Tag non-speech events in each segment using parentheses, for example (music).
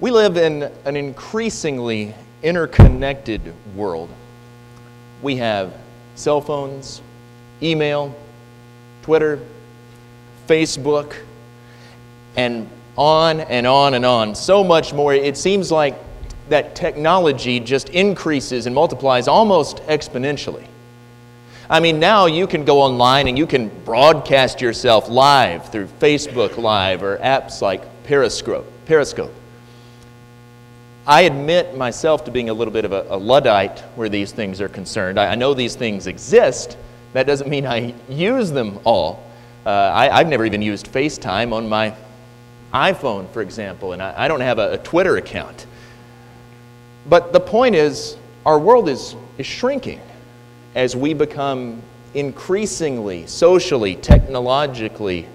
We live in an increasingly interconnected world. We have cell phones, email, Twitter, Facebook, and on and on and on. So much more. It seems like that technology just increases and multiplies almost exponentially. I mean, now you can go online and you can broadcast yourself live through Facebook Live or apps like Periscope. Periscope. I admit myself to being a little bit of a, a Luddite where these things are concerned. I, I, know these things exist. That doesn't mean I use them all. Uh, I, have never even used FaceTime on my iPhone, for example, and I, I don't have a, a Twitter account. But the point is, our world is, is shrinking as we become increasingly socially, technologically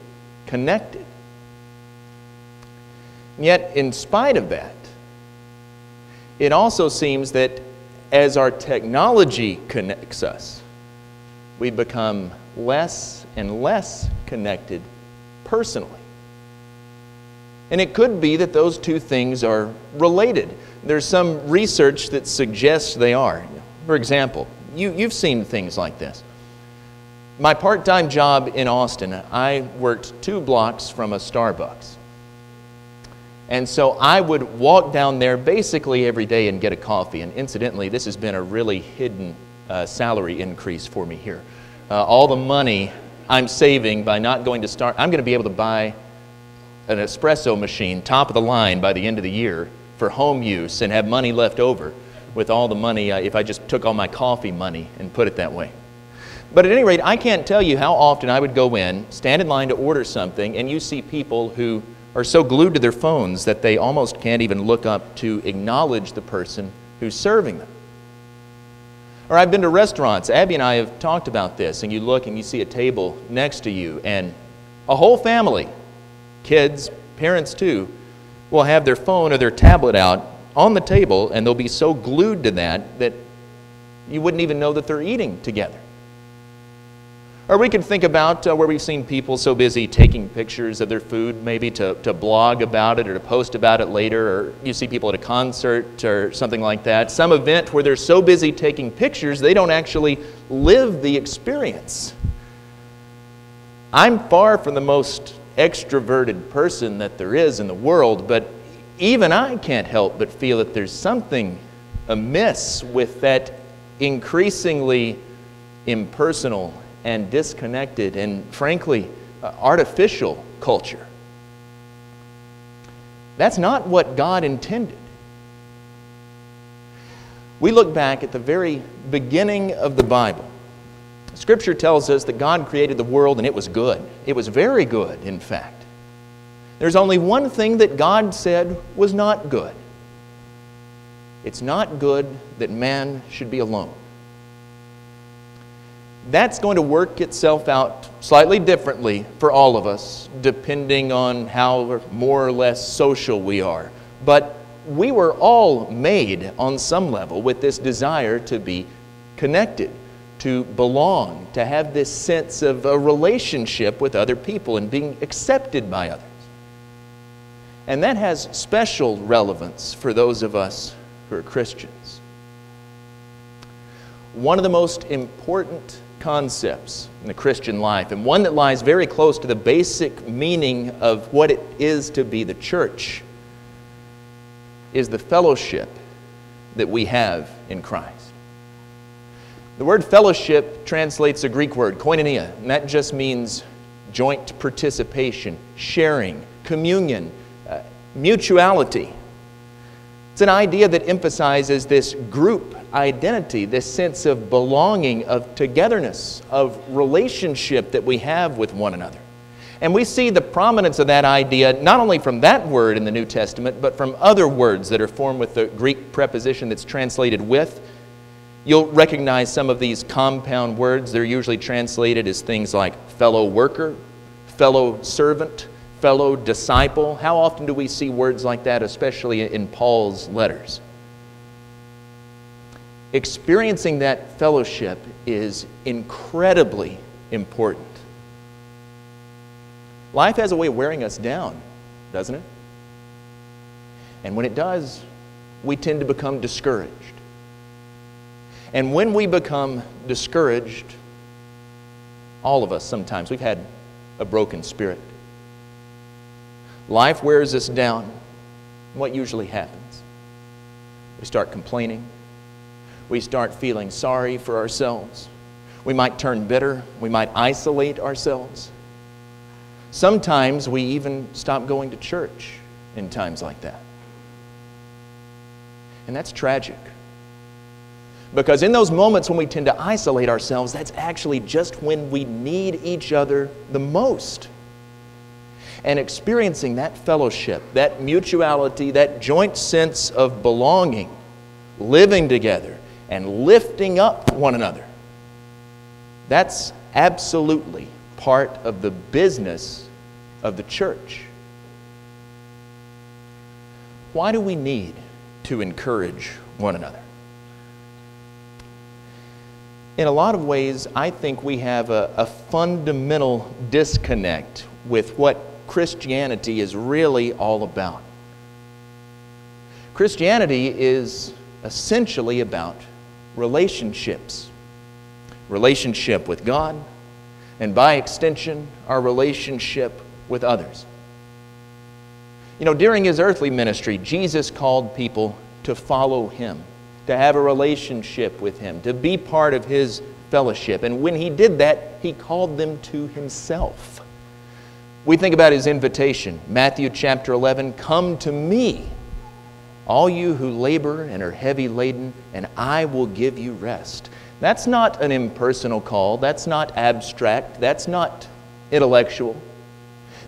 connected. And yet, in spite of that, it also seems that as our technology connects us, we become less and less connected personally. And it could be that those two things are related. There's some research that suggests they are. For example, you, you've seen things like this. My part time job in Austin, I worked two blocks from a Starbucks. And so I would walk down there basically every day and get a coffee. And incidentally, this has been a really hidden uh, salary increase for me here. Uh, all the money I'm saving by not going to start, I'm going to be able to buy an espresso machine, top of the line, by the end of the year for home use and have money left over with all the money uh, if I just took all my coffee money and put it that way. But at any rate, I can't tell you how often I would go in, stand in line to order something, and you see people who are so glued to their phones that they almost can't even look up to acknowledge the person who's serving them. Or I've been to restaurants. Abby and I have talked about this, and you look and you see a table next to you, and a whole family, kids, parents too, will have their phone or their tablet out on the table, and they'll be so glued to that that you wouldn't even know that they're eating together. Or we can think about uh, where we've seen people so busy taking pictures of their food, maybe to, to blog about it or to post about it later, or you see people at a concert or something like that. Some event where they're so busy taking pictures, they don't actually live the experience. I'm far from the most extroverted person that there is in the world, but even I can't help but feel that there's something amiss with that increasingly impersonal and disconnected and, frankly, uh, artificial culture. That's not what God intended. We look back at the very beginning of the Bible. Scripture tells us that God created the world and it was good. It was very good, in fact. There's only one thing that God said was not good it's not good that man should be alone that's going to work itself out slightly differently for all of us, depending on how more or less social we are. But we were all made on some level with this desire to be connected, to belong, to have this sense of a relationship with other people and being accepted by others. And that has special relevance for those of us who are Christians. One of the most important concepts in the Christian life, and one that lies very close to the basic meaning of what it is to be the church, is the fellowship that we have in Christ. The word fellowship translates a Greek word, koinonia, and that just means joint participation, sharing, communion, uh, mutuality. It's an idea that emphasizes this group identity, this sense of belonging, of togetherness, of relationship that we have with one another. And we see the prominence of that idea not only from that word in the New Testament, but from other words that are formed with the Greek preposition that's translated with. You'll recognize some of these compound words. They're usually translated as things like fellow worker, fellow servant, fellow disciple. How often do we see words like that, especially in Paul's letters? Experiencing that fellowship is incredibly important. Life has a way of wearing us down, doesn't it? And when it does, we tend to become discouraged. And when we become discouraged, all of us sometimes, we've had a broken spirit. Life wears us down. What usually happens? We start complaining. We start feeling sorry for ourselves. We might turn bitter. We might isolate ourselves. Sometimes we even stop going to church in times like that. And that's tragic. Because in those moments when we tend to isolate ourselves, that's actually just when we need each other the most. And experiencing that fellowship, that mutuality, that joint sense of belonging, living together, and lifting up one another. That's absolutely part of the business of the church. Why do we need to encourage one another? In a lot of ways, I think we have a, a fundamental disconnect with what Christianity is really all about. Christianity is essentially about relationships relationship with God, and by extension, our relationship with others. You know, during his earthly ministry, Jesus called people to follow him, to have a relationship with him, to be part of his fellowship. And when he did that, he called them to himself. We think about his invitation, Matthew chapter 11 Come to me, all you who labor and are heavy laden, and I will give you rest. That's not an impersonal call. That's not abstract. That's not intellectual.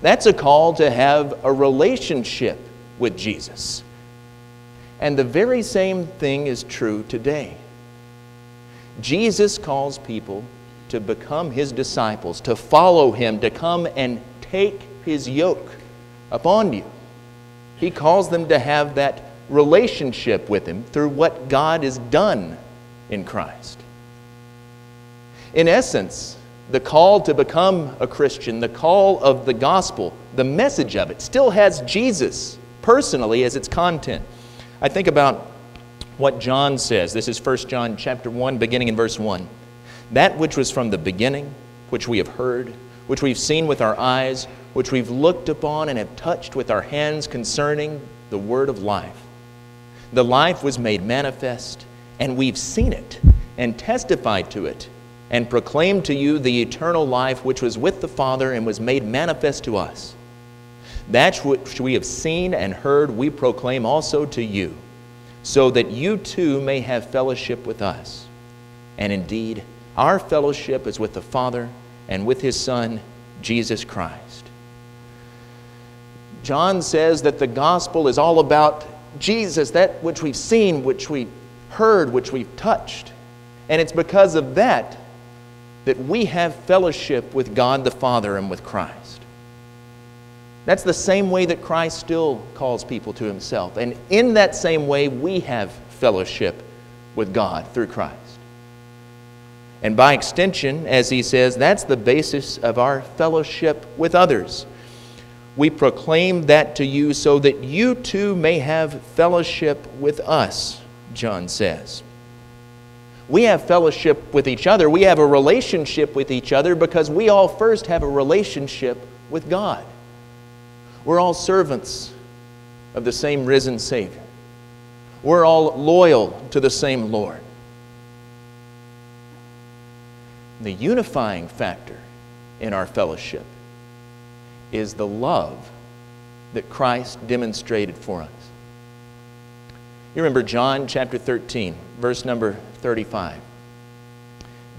That's a call to have a relationship with Jesus. And the very same thing is true today. Jesus calls people to become his disciples, to follow him, to come and take his yoke upon you. He calls them to have that relationship with him through what God has done in Christ. In essence, the call to become a Christian, the call of the gospel, the message of it, still has Jesus personally as its content. I think about what John says. This is 1 John chapter 1, beginning in verse 1. That which was from the beginning, which we have heard, which we've seen with our eyes, which we've looked upon and have touched with our hands concerning the word of life. The life was made manifest, and we've seen it and testified to it and proclaimed to you the eternal life which was with the Father and was made manifest to us. That which we have seen and heard, we proclaim also to you, so that you too may have fellowship with us. And indeed, our fellowship is with the Father and with His Son, Jesus Christ. John says that the gospel is all about Jesus, that which we've seen, which we've heard, which we've touched. And it's because of that that we have fellowship with God the Father and with Christ. That's the same way that Christ still calls people to himself. And in that same way, we have fellowship with God through Christ. And by extension, as he says, that's the basis of our fellowship with others. We proclaim that to you so that you too may have fellowship with us, John says. We have fellowship with each other. We have a relationship with each other because we all first have a relationship with God. We're all servants of the same risen Savior. We're all loyal to the same Lord. The unifying factor in our fellowship is the love that Christ demonstrated for us. You remember John chapter 13, verse number 35.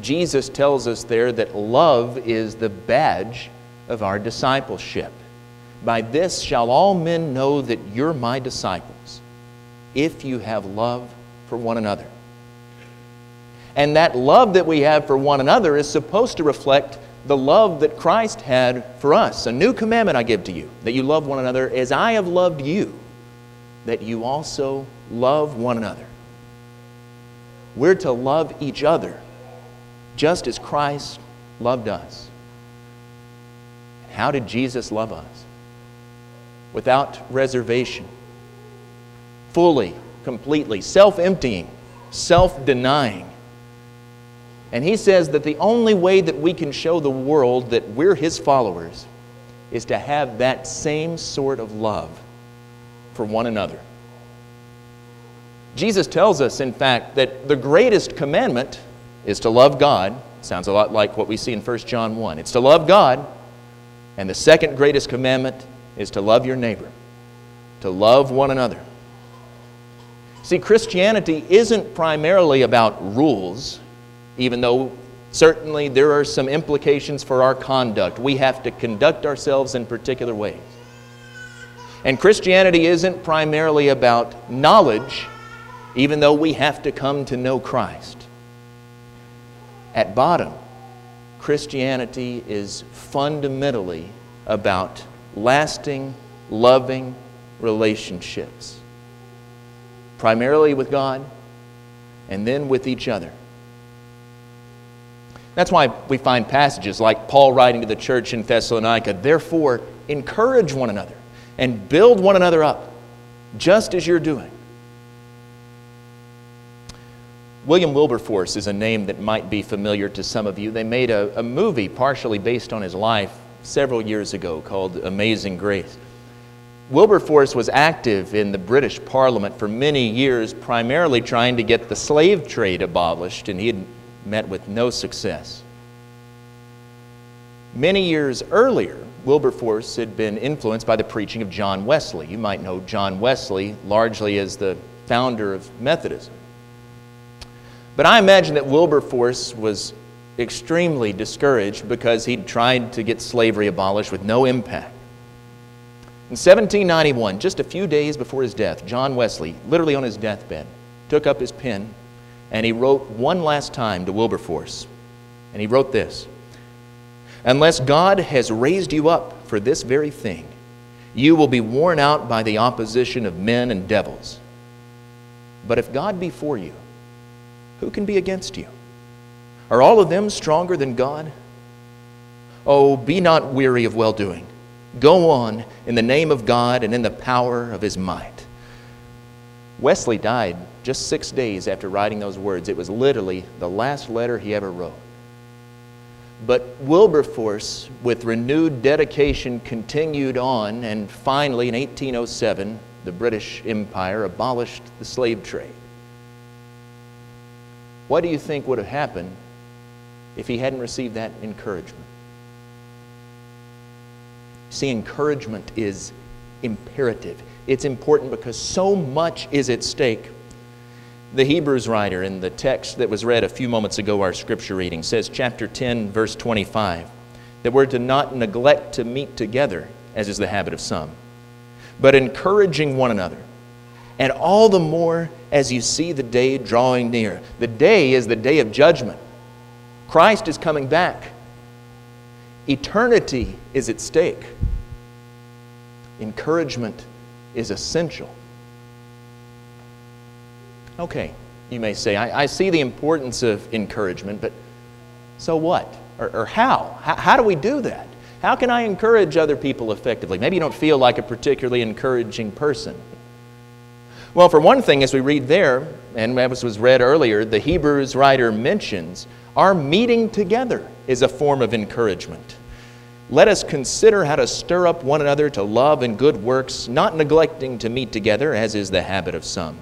Jesus tells us there that love is the badge of our discipleship. By this shall all men know that you're my disciples, if you have love for one another. And that love that we have for one another is supposed to reflect the love that Christ had for us. A new commandment I give to you, that you love one another as I have loved you, that you also love one another. We're to love each other just as Christ loved us. How did Jesus love us? Without reservation, fully, completely, self emptying, self denying. And he says that the only way that we can show the world that we're his followers is to have that same sort of love for one another. Jesus tells us, in fact, that the greatest commandment is to love God. Sounds a lot like what we see in 1 John 1. It's to love God. And the second greatest commandment is to love your neighbor, to love one another. See, Christianity isn't primarily about rules, even though certainly there are some implications for our conduct. We have to conduct ourselves in particular ways. And Christianity isn't primarily about knowledge, even though we have to come to know Christ. At bottom, Christianity is fundamentally about lasting, loving relationships, primarily with God and then with each other. That's why we find passages like Paul writing to the church in Thessalonica, therefore, encourage one another and build one another up, just as you're doing. William Wilberforce is a name that might be familiar to some of you. They made a, a movie partially based on his life several years ago called Amazing Grace. Wilberforce was active in the British Parliament for many years, primarily trying to get the slave trade abolished, and he had met with no success. Many years earlier, Wilberforce had been influenced by the preaching of John Wesley. You might know John Wesley largely as the founder of Methodism. But I imagine that Wilberforce was extremely discouraged because he'd tried to get slavery abolished with no impact. In 1791, just a few days before his death, John Wesley, literally on his deathbed, took up his pen and he wrote one last time to Wilberforce. And he wrote this Unless God has raised you up for this very thing, you will be worn out by the opposition of men and devils. But if God be for you, who can be against you? Are all of them stronger than God? Oh, be not weary of well doing. Go on in the name of God and in the power of his might. Wesley died just six days after writing those words. It was literally the last letter he ever wrote. But Wilberforce, with renewed dedication, continued on, and finally, in 1807, the British Empire abolished the slave trade. What do you think would have happened if he hadn't received that encouragement? See, encouragement is imperative. It's important because so much is at stake. The Hebrews writer in the text that was read a few moments ago, our scripture reading, says, chapter 10, verse 25, that we're to not neglect to meet together, as is the habit of some, but encouraging one another. And all the more as you see the day drawing near. The day is the day of judgment. Christ is coming back. Eternity is at stake. Encouragement is essential. Okay, you may say, I, I see the importance of encouragement, but so what? Or, or how? how? How do we do that? How can I encourage other people effectively? Maybe you don't feel like a particularly encouraging person. Well, for one thing, as we read there, and as was read earlier, the Hebrews writer mentions our meeting together is a form of encouragement. Let us consider how to stir up one another to love and good works, not neglecting to meet together, as is the habit of some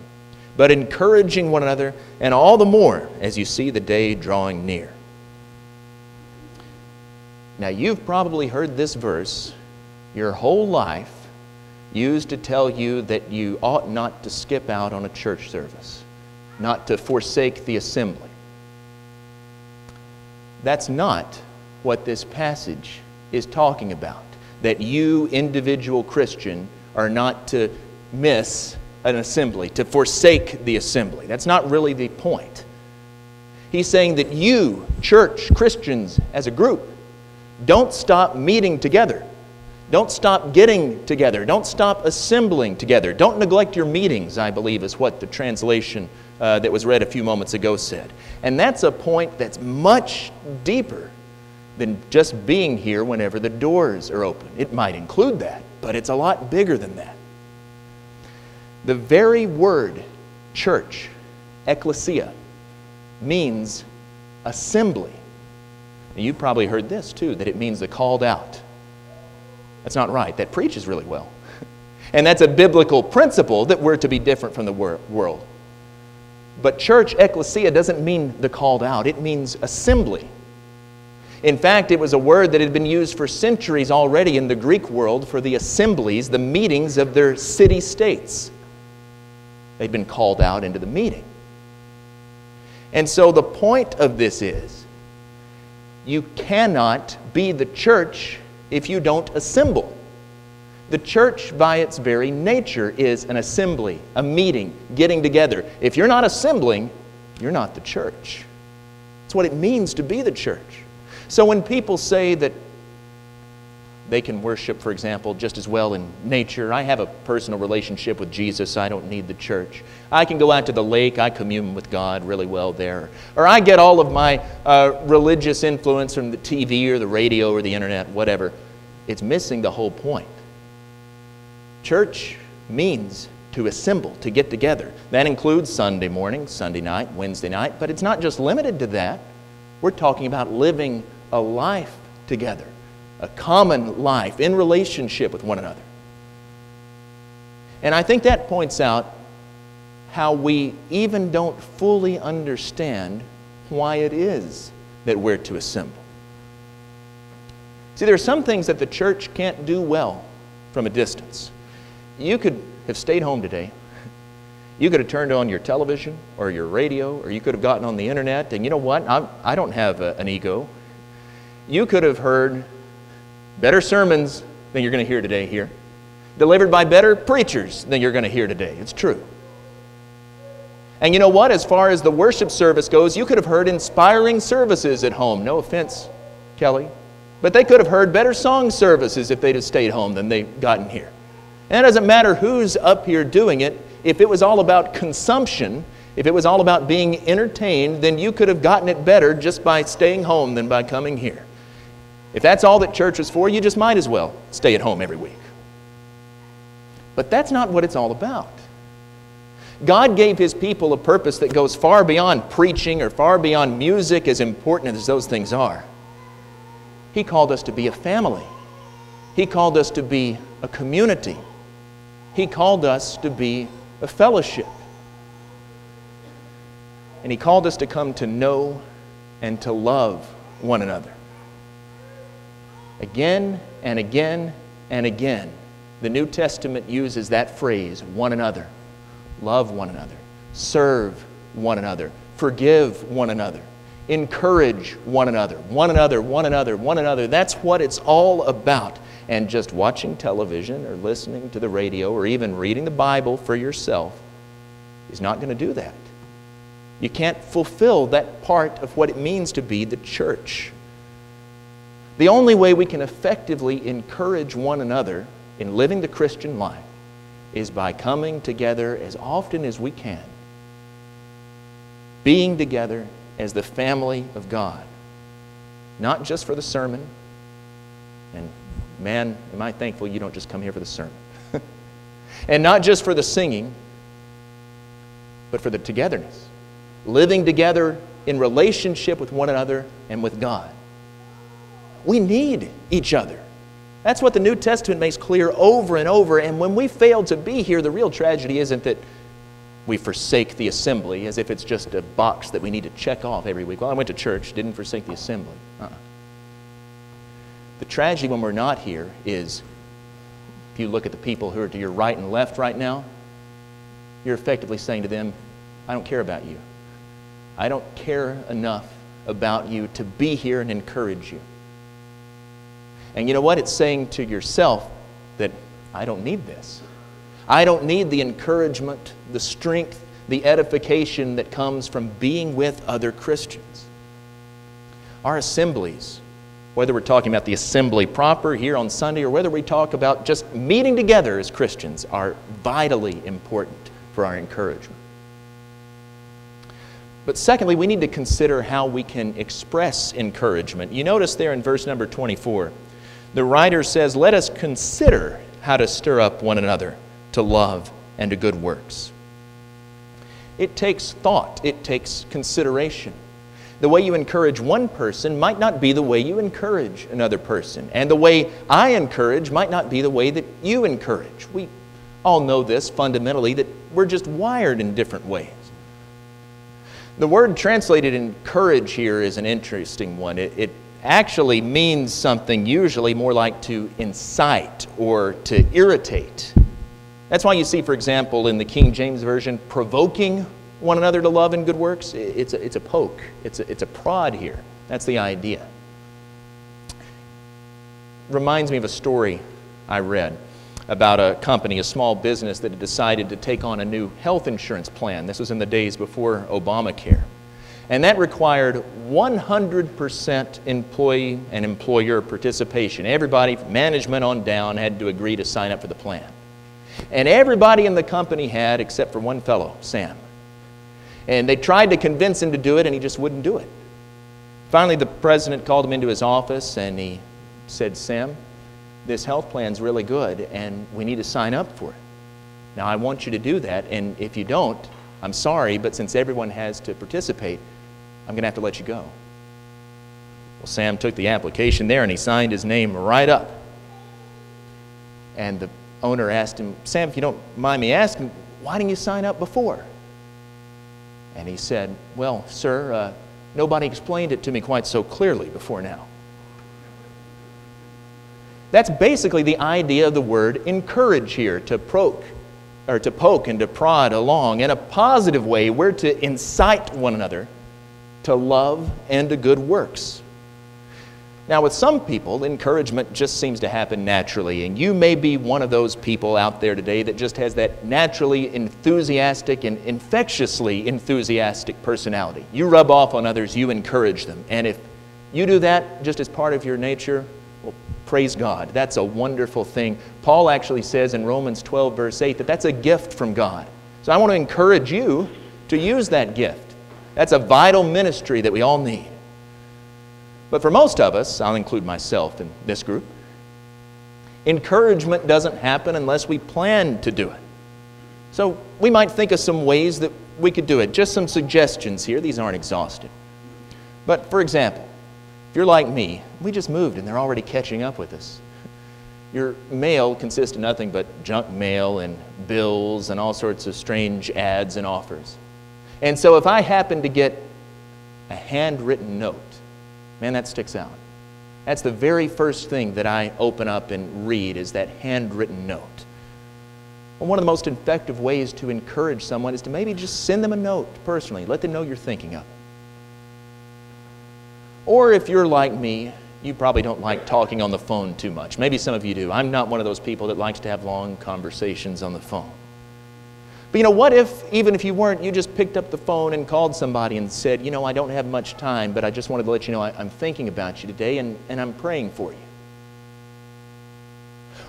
but encouraging one another, and all the more as you see the day drawing near. Now, you've probably heard this verse your whole life used to tell you that you ought not to skip out on a church service, not to forsake the assembly. That's not what this passage is talking about. That you, individual Christian, are not to miss an assembly, to forsake the assembly. That's not really the point. He's saying that you, church, Christians, as a group, don't stop meeting together. Don't stop getting together. Don't stop assembling together. Don't neglect your meetings, I believe, is what the translation uh, that was read a few moments ago said. And that's a point that's much deeper than just being here whenever the doors are open. It might include that, but it's a lot bigger than that. The very word church, ecclesia, means assembly. You've probably heard this too, that it means the called out. That's not right. That preaches really well. (laughs) And that's a biblical principle that we're to be different from the wor- world. But church, ecclesia, doesn't mean the called out, it means assembly. In fact, it was a word that had been used for centuries already in the Greek world for the assemblies, the meetings of their city states. They'd been called out into the meeting. And so the point of this is you cannot be the church if you don't assemble. The church, by its very nature, is an assembly, a meeting, getting together. If you're not assembling, you're not the church. That's what it means to be the church. So when people say that they can worship, for example, just as well in nature. I have a personal relationship with Jesus. I don't need the church. I can go out to the lake. I commune with God really well there. Or I get all of my uh, religious influence from the TV or the radio or the internet, whatever. It's missing the whole point. Church means to assemble, to get together. That includes Sunday morning, Sunday night, Wednesday night, but it's not just limited to that. We're talking about living a life together a common life in relationship with one another. And I think that points out how we even don't fully understand why it is that we're to assemble. See, there are some things that the church can't do well from a distance. You could have stayed home today. You could have turned on your television or your radio, or you could have gotten on the internet. And you know what? I'm, I do not have a, an ego. You could have heard better sermons than you're going to hear today here, delivered by better preachers than you're going to hear today. It's true. And you know what? As far as the worship service goes, you could have heard inspiring services at home. No offense, Kelly. But they could have heard better song services if they'd have stayed home than they've gotten here. And it doesn't matter who's up here doing it. If it was all about consumption, if it was all about being entertained, then you could have gotten it better just by staying home than by coming here. If that's all that church is for, you just might as well stay at home every week. But that's not what it's all about. God gave His people a purpose that goes far beyond preaching or far beyond music, as important as those things are. He called us to be a family, He called us to be a community, He called us to be a fellowship. And He called us to come to know and to love one another. Again and again and again, the New Testament uses that phrase, one another. Love one another. Serve one another. Forgive one another. Encourage one another. One another, one another, one another. That's what it's all about. And just watching television or listening to the radio or even reading the Bible for yourself is not going to do that. You can't fulfill that part of what it means to be the church. The only way we can effectively encourage one another in living the Christian life is by coming together as often as we can, being together as the family of God, not just for the sermon. And man, am I thankful you don't just come here for the sermon. (laughs) and not just for the singing, but for the togetherness. Living together in relationship with one another and with God. We need each other. That's what the New Testament makes clear over and over. And when we fail to be here, the real tragedy isn't that we forsake the assembly as if it's just a box that we need to check off every week. Well, I went to church, didn't forsake the assembly. Uh-uh. The tragedy when we're not here is if you look at the people who are to your right and left right now, you're effectively saying to them, I don't care about you. I don't care enough about you to be here and encourage you. And you know what? It's saying to yourself that I don't need this. I don't need the encouragement, the strength, the edification that comes from being with other Christians. Our assemblies, whether we're talking about the assembly proper here on Sunday or whether we talk about just meeting together as Christians, are vitally important for our encouragement. But secondly, we need to consider how we can express encouragement. You notice there in verse number 24 the writer says, Let us consider how to stir up one another to love and to good works. It takes thought, it takes consideration. The way you encourage one person might not be the way you encourage another person. And the way I encourage might not be the way that you encourage. We all know this fundamentally that we're just wired in different ways. The word translated encourage here is an interesting one. It, it actually means something usually more like to incite or to irritate. That's why you see, for example, in the King James Version, provoking one another to love and good works. It's a, it's a poke, it's a, it's a prod here. That's the idea. Reminds me of a story I read about a company, a small business that had decided to take on a new health insurance plan. This was in the days before Obamacare. And that required 100% employee and employer participation. Everybody, management on down, had to agree to sign up for the plan. And everybody in the company had, except for one fellow, Sam. And they tried to convince him to do it, and he just wouldn't do it. Finally, the president called him into his office and he said, Sam, this health plan's really good, and we need to sign up for it. Now, I want you to do that, and if you don't, I'm sorry, but since everyone has to participate, I'm going to have to let you go. Well, Sam took the application there and he signed his name right up. And the owner asked him, Sam, if you don't mind me asking, why didn't you sign up before? And he said, Well, sir, uh, nobody explained it to me quite so clearly before now. That's basically the idea of the word encourage here, to poke, or to poke and to prod along. In a positive way, we're to incite one another to love and to good works. Now, with some people, encouragement just seems to happen naturally, and you may be one of those people out there today that just has that naturally enthusiastic and infectiously enthusiastic personality. You rub off on others, you encourage them, and if you do that just as part of your nature, well, praise God. That's a wonderful thing. Paul actually says in Romans 12, verse 8, that that's a gift from God. So I want to encourage you to use that gift. That's a vital ministry that we all need. But for most of us, I'll include myself in this group, encouragement doesn't happen unless we plan to do it. So we might think of some ways that we could do it. Just some suggestions here. These aren't exhaustive. But for example, if you're like me, we just moved and they're already catching up with us. Your mail consists of nothing but junk mail and bills and all sorts of strange ads and offers. And so if I happen to get a handwritten note, man, that sticks out. That's the very first thing that I open up and read is that handwritten note. Well, one of the most effective ways to encourage someone is to maybe just send them a note personally. Let them know you're thinking of them. Or if you're like me, you probably don't like talking on the phone too much. Maybe some of you do. I'm not one of those people that likes to have long conversations on the phone. But you know, what if, even if you weren't, you just picked up the phone and called somebody and said, You know, I don't have much time, but I just wanted to let you know I, am thinking about you today and, and I'm praying for you.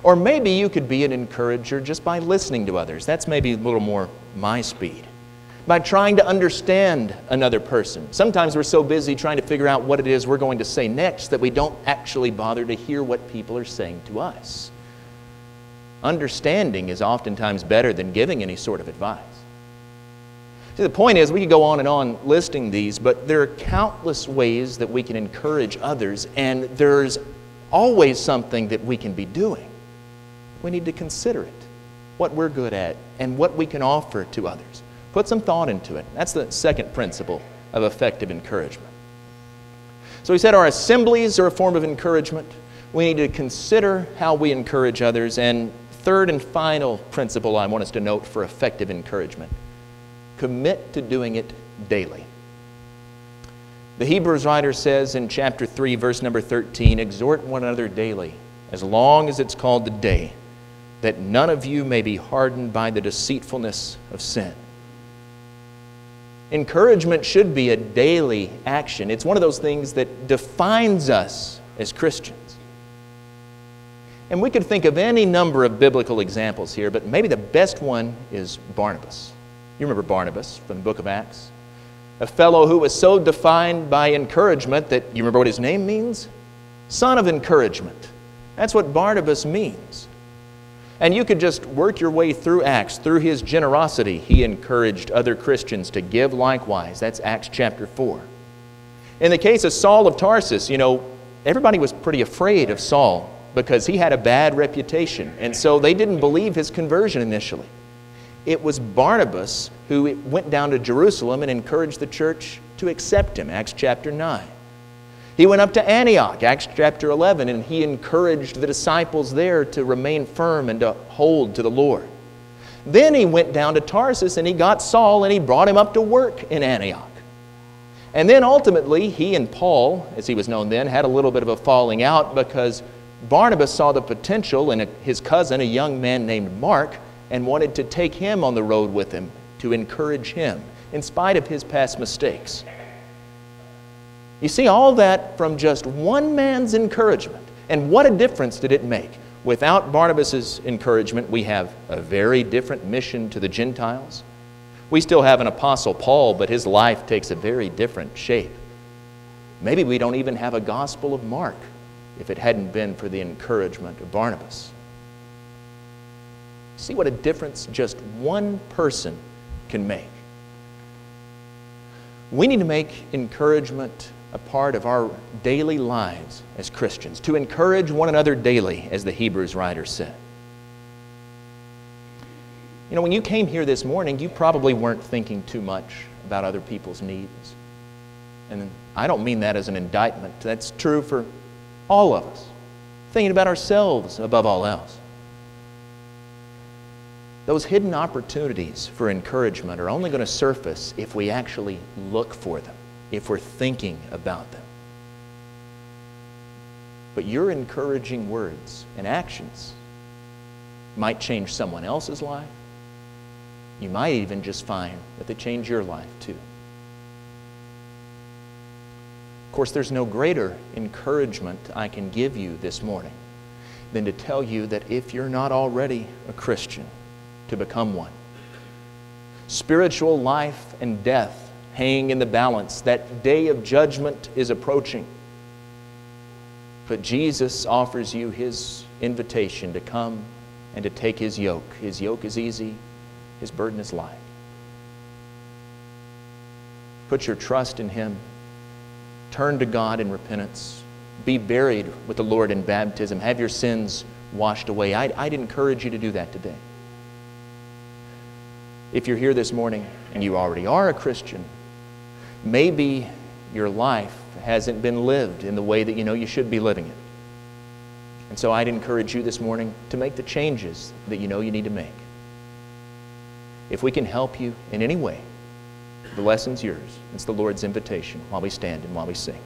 Or maybe you could be an encourager just by listening to others. That's maybe a little more my speed. By trying to understand another person. Sometimes we're so busy trying to figure out what it is we're going to say next that we don't actually bother to hear what people are saying to us. Understanding is oftentimes better than giving any sort of advice. See, the point is, we could go on and on listing these, but there are countless ways that we can encourage others, and there's always something that we can be doing. We need to consider it, what we're good at, and what we can offer to others. Put some thought into it. That's the second principle of effective encouragement. So we said our assemblies are a form of encouragement. We need to consider how we encourage others, and third and final principle I want us to note for effective encouragement commit to doing it daily. The Hebrews writer says in chapter 3, verse number 13, exhort one another daily, as long as it's called the day, that none of you may be hardened by the deceitfulness of sin. Encouragement should be a daily action. It's one of those things that defines us as Christians. And we could think of any number of biblical examples here, but maybe the best one is Barnabas. You remember Barnabas from the book of Acts? A fellow who was so defined by encouragement that you remember what his name means? Son of encouragement. That's what Barnabas means. And you could just work your way through Acts. Through his generosity, he encouraged other Christians to give likewise. That's Acts chapter 4. In the case of Saul of Tarsus, you know, everybody was pretty afraid of Saul because he had a bad reputation. And so they didn't believe his conversion initially. It was Barnabas who went down to Jerusalem and encouraged the church to accept him, Acts chapter 9. He went up to Antioch, Acts chapter 11, and he encouraged the disciples there to remain firm and to hold to the Lord. Then he went down to Tarsus and he got Saul and he brought him up to work in Antioch. And then ultimately, he and Paul, as he was known then, had a little bit of a falling out because Barnabas saw the potential in a, his cousin, a young man named Mark, and wanted to take him on the road with him to encourage him in spite of his past mistakes. You see all that from just one man's encouragement. And what a difference did it make? Without Barnabas' encouragement, we have a very different mission to the Gentiles. We still have an apostle Paul, but his life takes a very different shape. Maybe we don't even have a gospel of Mark if it hadn't been for the encouragement of Barnabas. See what a difference just one person can make. We need to make encouragement a part of our daily lives as Christians, to encourage one another daily, as the Hebrews writer said. You know, when you came here this morning, you probably weren't thinking too much about other people's needs. And I don't mean that as an indictment. That's true for all of us. Thinking about ourselves above all else. Those hidden opportunities for encouragement are only going to surface if we actually look for them if we're thinking about them. But your encouraging words and actions might change someone else's life. You might even just find that they change your life too. Course, there's no greater encouragement I can give you this morning than to tell you that if you're not already a Christian, to become one. Spiritual life and death hang in the balance. That day of judgment is approaching. But Jesus offers you his invitation to come and to take his yoke. His yoke is easy, his burden is light. Put your trust in him. Turn to God in repentance. Be buried with the Lord in baptism. Have your sins washed away. I'd, I'd encourage you to do that today. If you're here this morning and you already are a Christian, maybe your life hasn't been lived in the way that you know you should be living it. And so I'd encourage you this morning to make the changes that you know you need to make. If we can help you in any way, the lesson's yours. It's the Lord's invitation while we stand and while we sing.